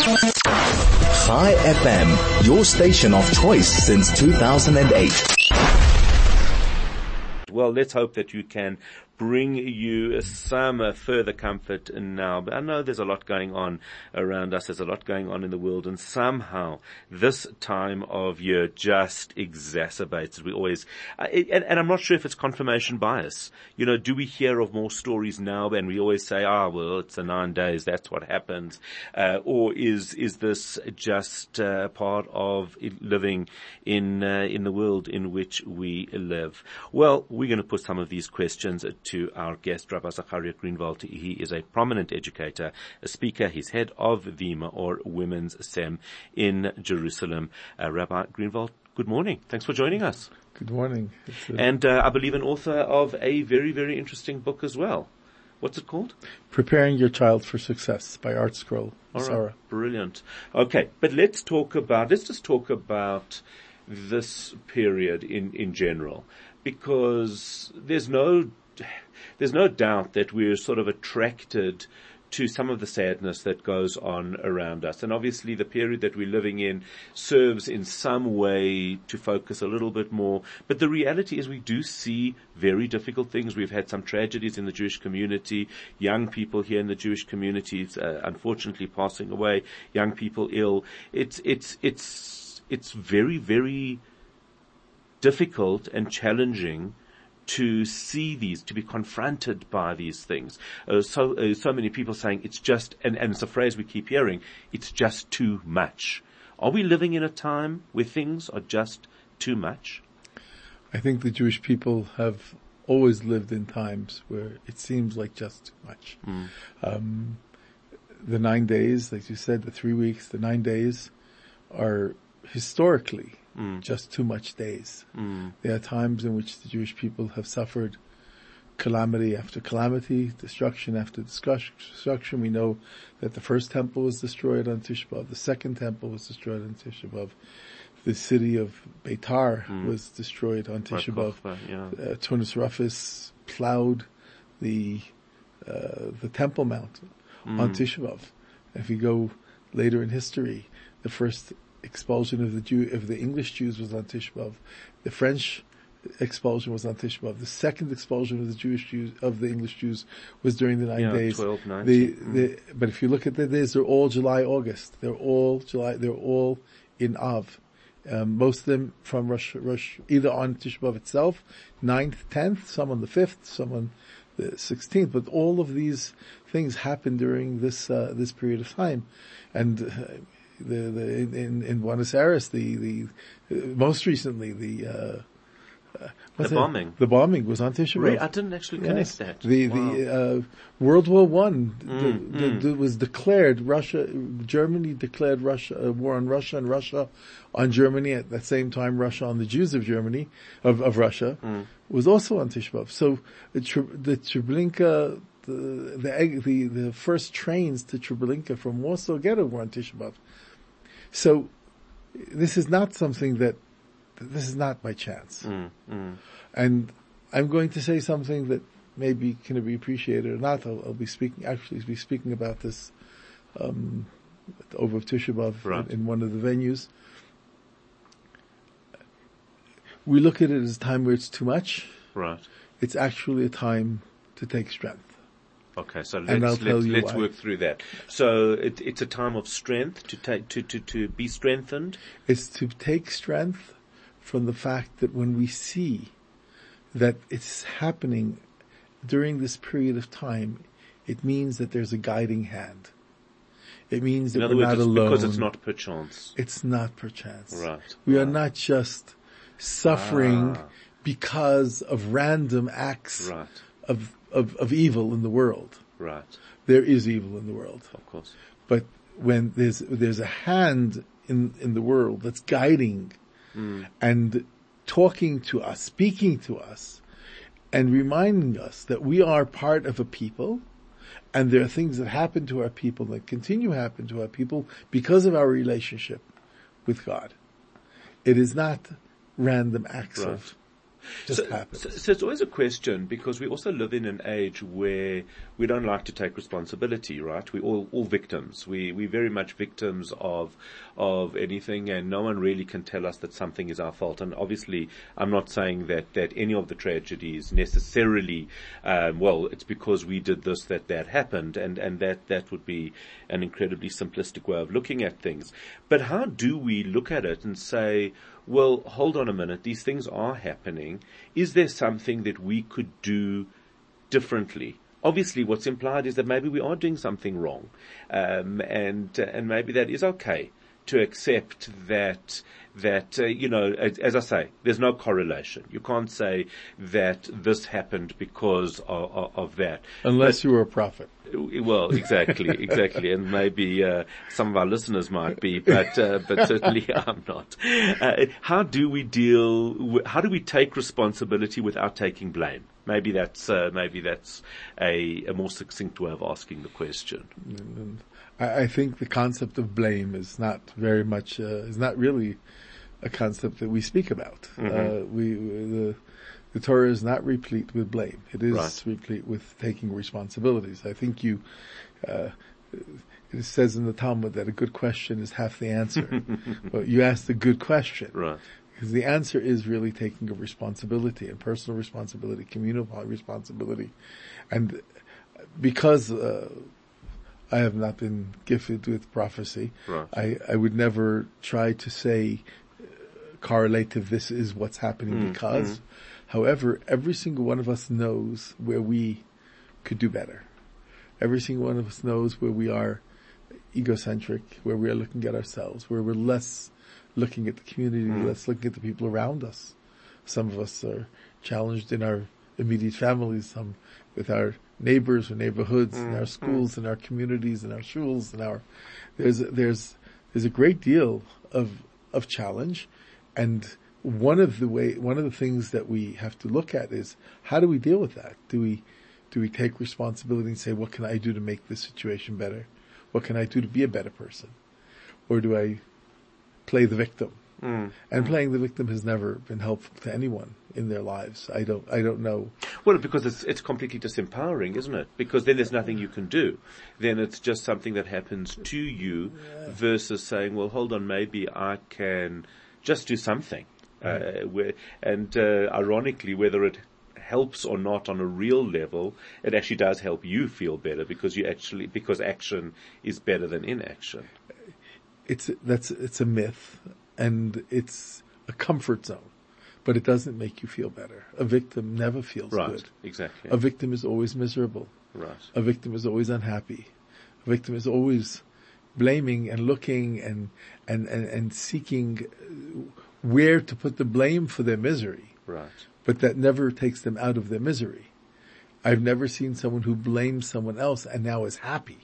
Chai FM, your station of choice since 2008. Well, let's hope that you can bring you some further comfort now. But I know there's a lot going on around us. There's a lot going on in the world and somehow this time of year just exacerbates it. We always, and, and, I'm not sure if it's confirmation bias. You know, do we hear of more stories now and we always say, ah, oh, well, it's the nine days. That's what happens. Uh, or is, is this just uh, part of living in, uh, in the world in which we live? Well, we're going to put some of these questions to our guest, Rabbi Zachariah Greenwald. He is a prominent educator, a speaker. He's head of the Meor Women's SEM in Jerusalem. Uh, Rabbi Greenwald, good morning. Thanks for joining us. Good morning. And uh, I believe an author of a very, very interesting book as well. What's it called? Preparing Your Child for Success by ArtScroll. All Sarah. Right. Brilliant. Okay, but let's talk about, let's just talk about this period in, in general because there's no there's no doubt that we're sort of attracted to some of the sadness that goes on around us. And obviously the period that we're living in serves in some way to focus a little bit more. But the reality is we do see very difficult things. We've had some tragedies in the Jewish community, young people here in the Jewish community, uh, unfortunately passing away, young people ill. It's, it's, it's, it's very, very difficult and challenging to see these, to be confronted by these things. Uh, so, uh, so many people saying it's just, and, and it's a phrase we keep hearing, it's just too much. Are we living in a time where things are just too much? I think the Jewish people have always lived in times where it seems like just too much. Mm. Um, the nine days, like you said, the three weeks, the nine days are historically mm. just too much days. Mm. There are times in which the Jewish people have suffered calamity after calamity, destruction after destruction. We know that the first temple was destroyed on Tisha B'Av, the second temple was destroyed on Tisha B'Av, the city of Beitar mm. was destroyed on Tisha B'Av. Yeah. Uh, Turnus plowed the uh, the Temple Mount mm. on Tisha B'Av. If you go later in history, the first expulsion of the Jew, of the English Jews was on Tisha B'Av. The French expulsion was on Tisha B'Av. The second expulsion of the Jewish Jews, of the English Jews was during the nine yeah, days. 12, 19. The, the. But if you look at the days, they're all July, August. They're all July, they're all in Av. Um, most of them from Rosh, Rosh, either on Tisha B'Av itself, 9th, 10th, some on the 5th, some on the 16th, but all of these things happen during this, uh, this period of time. And, uh, the, the in, in Buenos Aires, the the uh, most recently the uh, uh, the bombing. The bombing was on Tisha B'av. I didn't actually connect that. The wow. the uh, World War One mm, mm. was declared. Russia, Germany declared Russia a war on Russia, and Russia on Germany at the same time. Russia on the Jews of Germany of of Russia mm. was also on Tisha B'av. So the, the Treblinka. The, the the the first trains to Treblinka from Warsaw Ghetto were on Tisha B'av. So this is not something that, this is not by chance. Mm, mm. And I'm going to say something that maybe can be appreciated or not. I'll, I'll be speaking, actually be speaking about this, um, over Tisha B'Av right. in, in one of the venues. We look at it as a time where it's too much. Right. It's actually a time to take strength. Okay, so let's, let's, let's work through that. So it, it's a time of strength to take, to, to, to be strengthened? It's to take strength from the fact that when we see that it's happening during this period of time, it means that there's a guiding hand. It means that we're words, not alone. Because it's not perchance. It's not perchance. Right. We right. are not just suffering ah. because of random acts right. of of, of evil in the world. Right. There is evil in the world. Of course. But when there's, there's a hand in, in the world that's guiding mm. and talking to us, speaking to us, and reminding us that we are part of a people and there are things that happen to our people that continue to happen to our people because of our relationship with God. It is not random acts right. of Just so, happens. So, so it's always a question because we also live in an age where we don't like to take responsibility, right? We all all victims. We we very much victims of of anything, and no one really can tell us that something is our fault. And obviously, I'm not saying that that any of the tragedies necessarily, um, well, it's because we did this that that happened, and and that that would be an incredibly simplistic way of looking at things. But how do we look at it and say? Well, hold on a minute, these things are happening. Is there something that we could do differently? Obviously, what's implied is that maybe we are doing something wrong, um, and uh, and maybe that is okay to accept that that uh, you know, as, as, I say, there's no correlation. You can't say that this happened because of, of, of that, unless but, you were a prophet. Well, exactly, exactly, and maybe uh, some of our listeners might be, but uh, but certainly I'm not. Uh, how do we deal? how do we take responsibility without taking blame? Maybe that's uh, maybe that's a, a more succinct way of asking the question. I, I think the concept of blame is not very much uh, is not really a concept that we speak about. Mm-hmm. Uh, we the the Torah is not replete with blame. It is right. replete with taking responsibilities. I think you, uh, it says in the Talmud that a good question is half the answer. but you asked a good question. Right. Because the answer is really taking a responsibility and personal responsibility, communal responsibility. And because, uh, I have not been gifted with prophecy. Right. I, I would never try to say uh, correlative this is what's happening mm, because mm. However, every single one of us knows where we could do better. Every single one of us knows where we are egocentric, where we are looking at ourselves, where we're less looking at the community, mm. less looking at the people around us. Some of us are challenged in our immediate families, some with our neighbors or neighborhoods, mm. in our mm. schools, in our communities, in our schools, in our, there's, there's, there's a great deal of, of challenge and one of the way, one of the things that we have to look at is how do we deal with that? Do we, do we take responsibility and say, what can I do to make this situation better? What can I do to be a better person? Or do I play the victim? Mm. And playing the victim has never been helpful to anyone in their lives. I don't, I don't know. Well, because it's, it's completely disempowering, isn't it? Because then there's nothing you can do. Then it's just something that happens to you yeah. versus saying, well, hold on, maybe I can just do something. Uh, where, and uh, ironically, whether it helps or not on a real level, it actually does help you feel better because you actually because action is better than inaction. It's that's it's a myth, and it's a comfort zone, but it doesn't make you feel better. A victim never feels right, good. Exactly. A victim is always miserable. Right. A victim is always unhappy. A victim is always blaming and looking and and and, and seeking where to put the blame for their misery. Right. But that never takes them out of their misery. I've never seen someone who blames someone else and now is happy.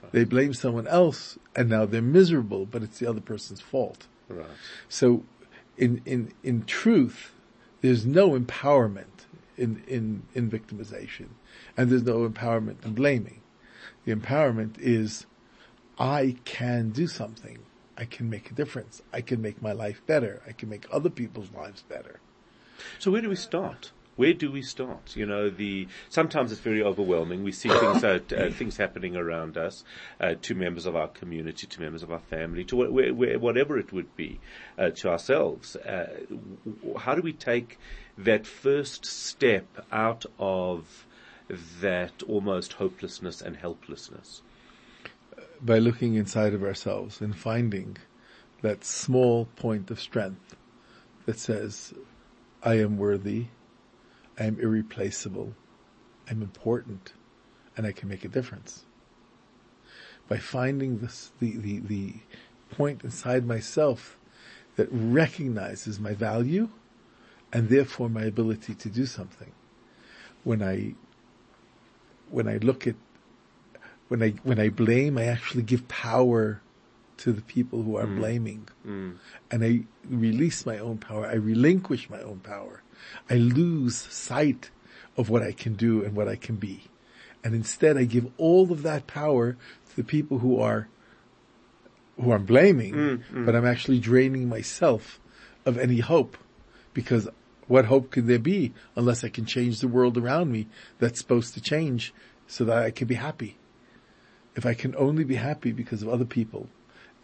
Right. They blame someone else and now they're miserable, but it's the other person's fault. Right. So in, in, in truth, there's no empowerment in, in, in victimization and there's no empowerment in blaming. The empowerment is I can do something. I can make a difference. I can make my life better. I can make other people's lives better. So where do we start? Where do we start? You know, the sometimes it's very overwhelming. We see things uh, things happening around us uh, to members of our community, to members of our family, to wh- wh- whatever it would be, uh, to ourselves. Uh, how do we take that first step out of that almost hopelessness and helplessness? by looking inside of ourselves and finding that small point of strength that says, I am worthy, I am irreplaceable, I'm important, and I can make a difference. By finding this, the, the, the point inside myself that recognizes my value and therefore my ability to do something. When I, when I look at when I when I blame, I actually give power to the people who are mm. blaming, mm. and I release my own power. I relinquish my own power. I lose sight of what I can do and what I can be, and instead I give all of that power to the people who are who I'm blaming, mm, mm. but I'm actually draining myself of any hope because what hope could there be unless I can change the world around me that's supposed to change so that I can be happy? If I can only be happy because of other people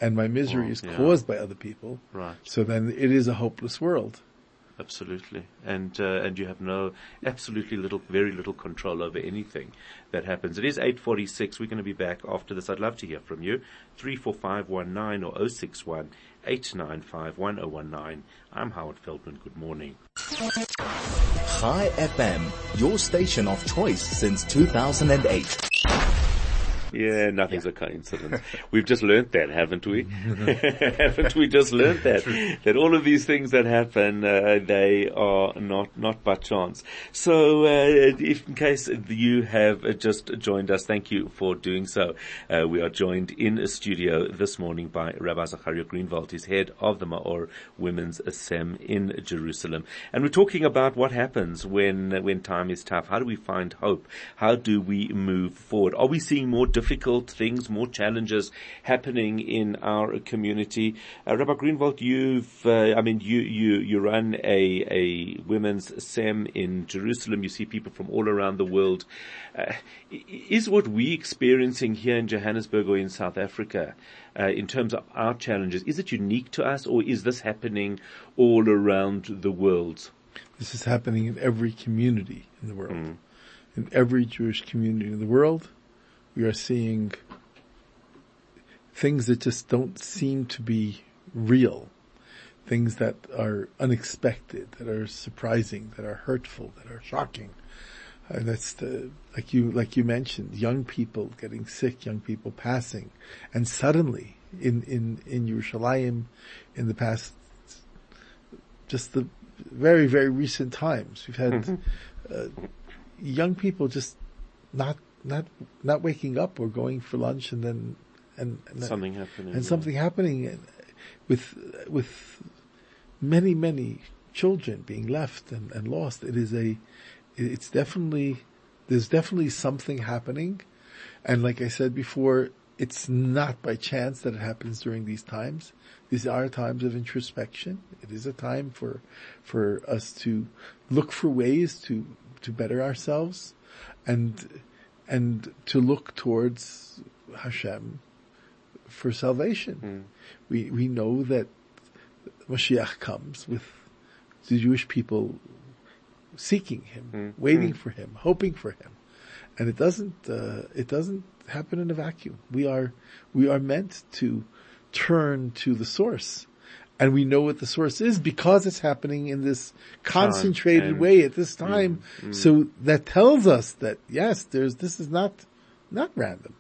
and my misery Well, is yeah. caused by other people, Right. so then it is a hopeless world. Absolutely, and uh, and you have no absolutely little, very little control over anything that happens. It is eight forty six. We're going to be back after this. I'd love to hear from you. Three four five one nine or 061 895 1019. I'm Howard Feldman. Good morning. Chai FM, your station of choice since 2008. Yeah, nothing's a coincidence. We've just learnt that, haven't we? haven't we just learnt that? That all of these things that happen, uh, they are not, not by chance. So, uh, if in case you have just joined us, thank you for doing so. Uh, we are joined in a studio this morning by Rabbi Zachariah Greenwald, who's head of the Meor Women's Sem in Jerusalem. And we're talking about what happens when, when time is tough. How do we find hope? How do we move forward? Are we seeing more difficult things, more challenges happening in our community? Uh, Rabbi Greenwald, you've, uh, I mean, you, you, you run a, a women's SEM in Jerusalem. You see people from all around the world. Uh, is what we're experiencing here in Johannesburg or in South Africa, uh, in terms of our challenges, is it unique to us or is this happening all around the world? This is happening in every community in the world. In every Jewish community in the world, we are seeing things that just don't seem to be real. Things that are unexpected, that are surprising, that are hurtful, that are shocking. And that's the, like you, like you mentioned, young people getting sick, young people passing. And suddenly, in, in, in Yerushalayim, in the past just the very, very recent times. We've had uh, young people just not, not, not waking up or going for lunch and then, and, and Something happening. and something happening and- with, with many, many children being left and, and lost. It is a, it's definitely, there's definitely something happening. And like I said before, it's not by chance that it happens during these times. These are times of introspection. It is a time for, for us to look for ways to, to better ourselves and, and to look towards Hashem for salvation. Hmm. We, we know that Mashiach comes with the Jewish people seeking him, hmm. waiting hmm. for him, hoping for him. And it doesn't, uh, it doesn't happen in a vacuum. We are, we are meant to turn to the source. And we know what the source is because it's happening in this concentrated and- way at this mm, time. Mm. So that tells us that yes, there's, this is not, not random.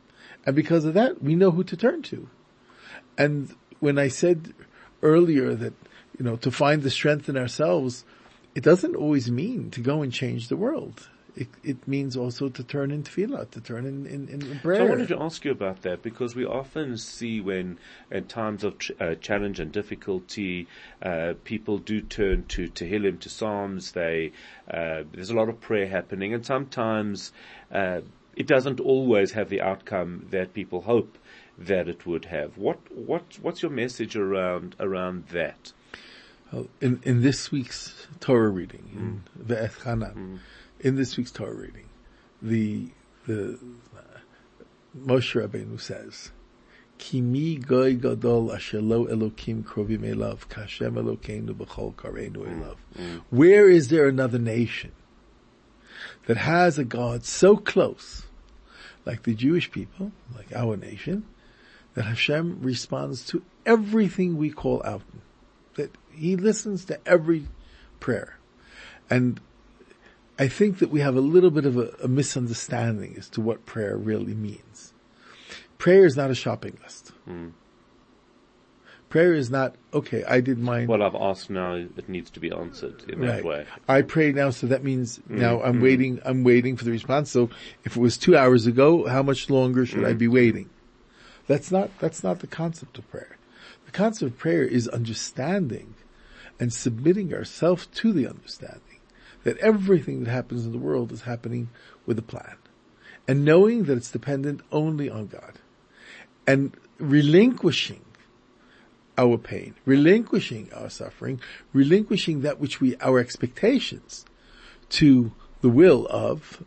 And because of that, we know who to turn to. And when I said earlier that, you know, to find the strength in ourselves, it doesn't always mean to go and change the world. It, it means also to turn in tefillah, to turn in, in, in prayer. So I wanted to ask you about that because we often see when, in times of ch- uh, challenge and difficulty, uh, people do turn to Tehillim, to Psalms. They uh, there's a lot of prayer happening, and sometimes uh, it doesn't always have the outcome that people hope that it would have. What what what's your message around around that? Well, in, in this week's Torah reading, in Va'etchanan, in this week's Torah reading, the, the, uh, Moshe Rabbeinu says, Ki mi goy gadol asher lo Elokim krovim elav, kashem Elokeinu b'chol kareinu elav. Where is there another nation that has a God so close, like the Jewish people, like our nation, that Hashem responds to everything we call out that he listens to every prayer. And I think that we have a little bit of a, a misunderstanding as to what prayer really means. Prayer is not a shopping list. Hmm. Prayer is not, okay, I did mine. Well, I've asked now; it needs to be answered in that way. I pray now, so that means hmm, now I'm hmm. waiting, I'm waiting for the response. So if it was two hours ago, how much longer should I be waiting? That's not, that's not the concept of prayer. The concept of prayer is understanding and submitting ourselves to the understanding that everything that happens in the world is happening with a plan and knowing that it's dependent only on God and relinquishing our pain, relinquishing our suffering, relinquishing that which we, our expectations to the will of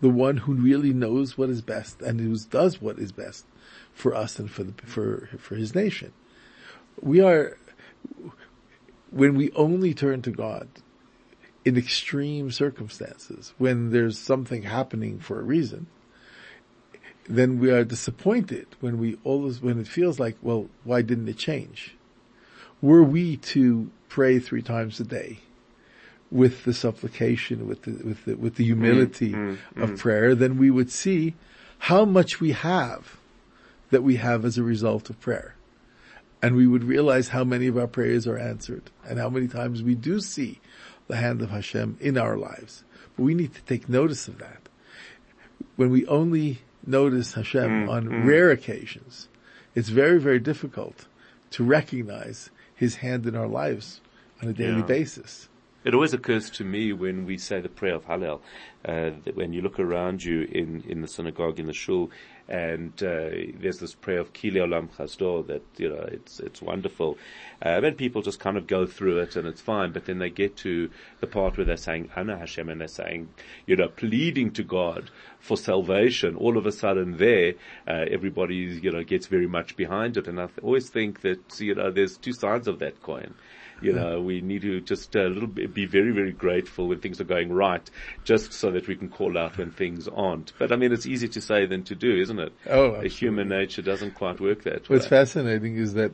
the one who really knows what is best and who does what is best for us and for the, for, for his nation. We are, when we only turn to God in extreme circumstances, when there's something happening for a reason, then we are disappointed when we always, when it feels like, well, why didn't it change? Were we to pray three times a day with the supplication, with the, with the, with the humility mm, of mm. prayer, then we would see how much we have that we have as a result of prayer. And we would realize how many of our prayers are answered and how many times we do see the hand of Hashem in our lives. But we need to take notice of that. When we only notice Hashem Mm, on mm. rare occasions, it's very, very difficult to recognize His hand in our lives on a daily Yeah. basis. It always occurs to me when we say the prayer of Hallel, uh, that when you look around you in, in the synagogue, in the shul, and uh, there's this prayer of Ki L'olam Chasdo that, you know, it's, it's wonderful. Um, and people just kind of go through it and it's fine, but then they get to the part where they're saying, Ana Hashem, and they're saying, you know, pleading to God for salvation. All of a sudden there, uh, everybody, you know, gets very much behind it. And I th- always think that, you know, there's two sides of that coin. You know, we need to just a little bit, be very, very grateful when things are going right, just so that we can call out when things aren't. But I mean, it's easier to say than to do, isn't it? Oh, Uh, Human nature doesn't quite work that What's way. fascinating is that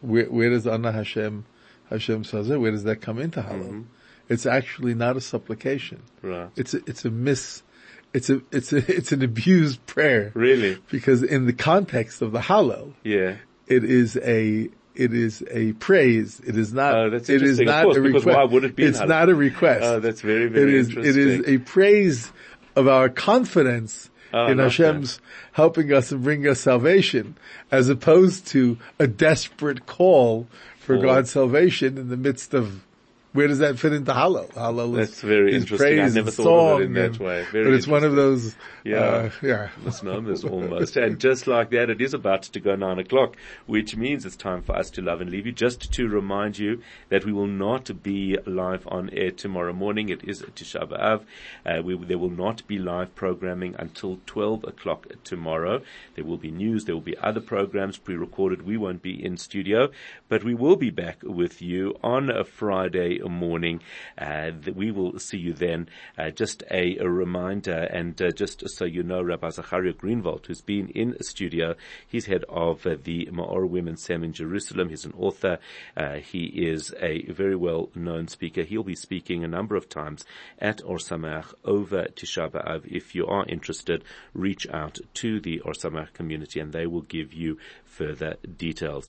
where, where does Ana Hashem, Hashem Sazeh, where does that come into Hallel? Mm-hmm. It's actually not a supplication. Right. It's a, it's a miss, it's a, it's a, it's an abused prayer. Really? Because in the context of the Hallel, Yeah. it is a, it is a praise. It is not, Oh, that's it is not course, a request. why would it be It's Hallel? not a request. Oh, that's very, very it is, interesting. It is a praise of our confidence Oh, in Hashem's helping us and bringing us salvation, as opposed to a desperate call for For- God's salvation in the midst of where does that fit into Hallel? Hallel is, That's very is interesting. I never and thought of it in song that way. Very but it's one of those, Yeah. uh, yeah. misnomers almost. And just like that, it is about to go nine o'clock, which means it's time for us to love and leave you. Just to remind you that we will not be live on air tomorrow morning. It is Tisha B'Av. Uh, we, there will not be live programming until 12 o'clock tomorrow. There will be news. There will be other programs pre-recorded. We won't be in studio, but we will be back with you on a Friday morning. Uh, we will see you then. Uh, just a, a reminder, and uh, just so you know, Rabbi Zachariah Greenwald, who's been in studio, he's head of the Meor Women's Sem in Jerusalem. He's an author. He is a very well-known speaker. He'll be speaking a number of times at Or Sameach over Tisha B'Av. If you are interested, reach out to the Or Sameach community, and they will give you further details.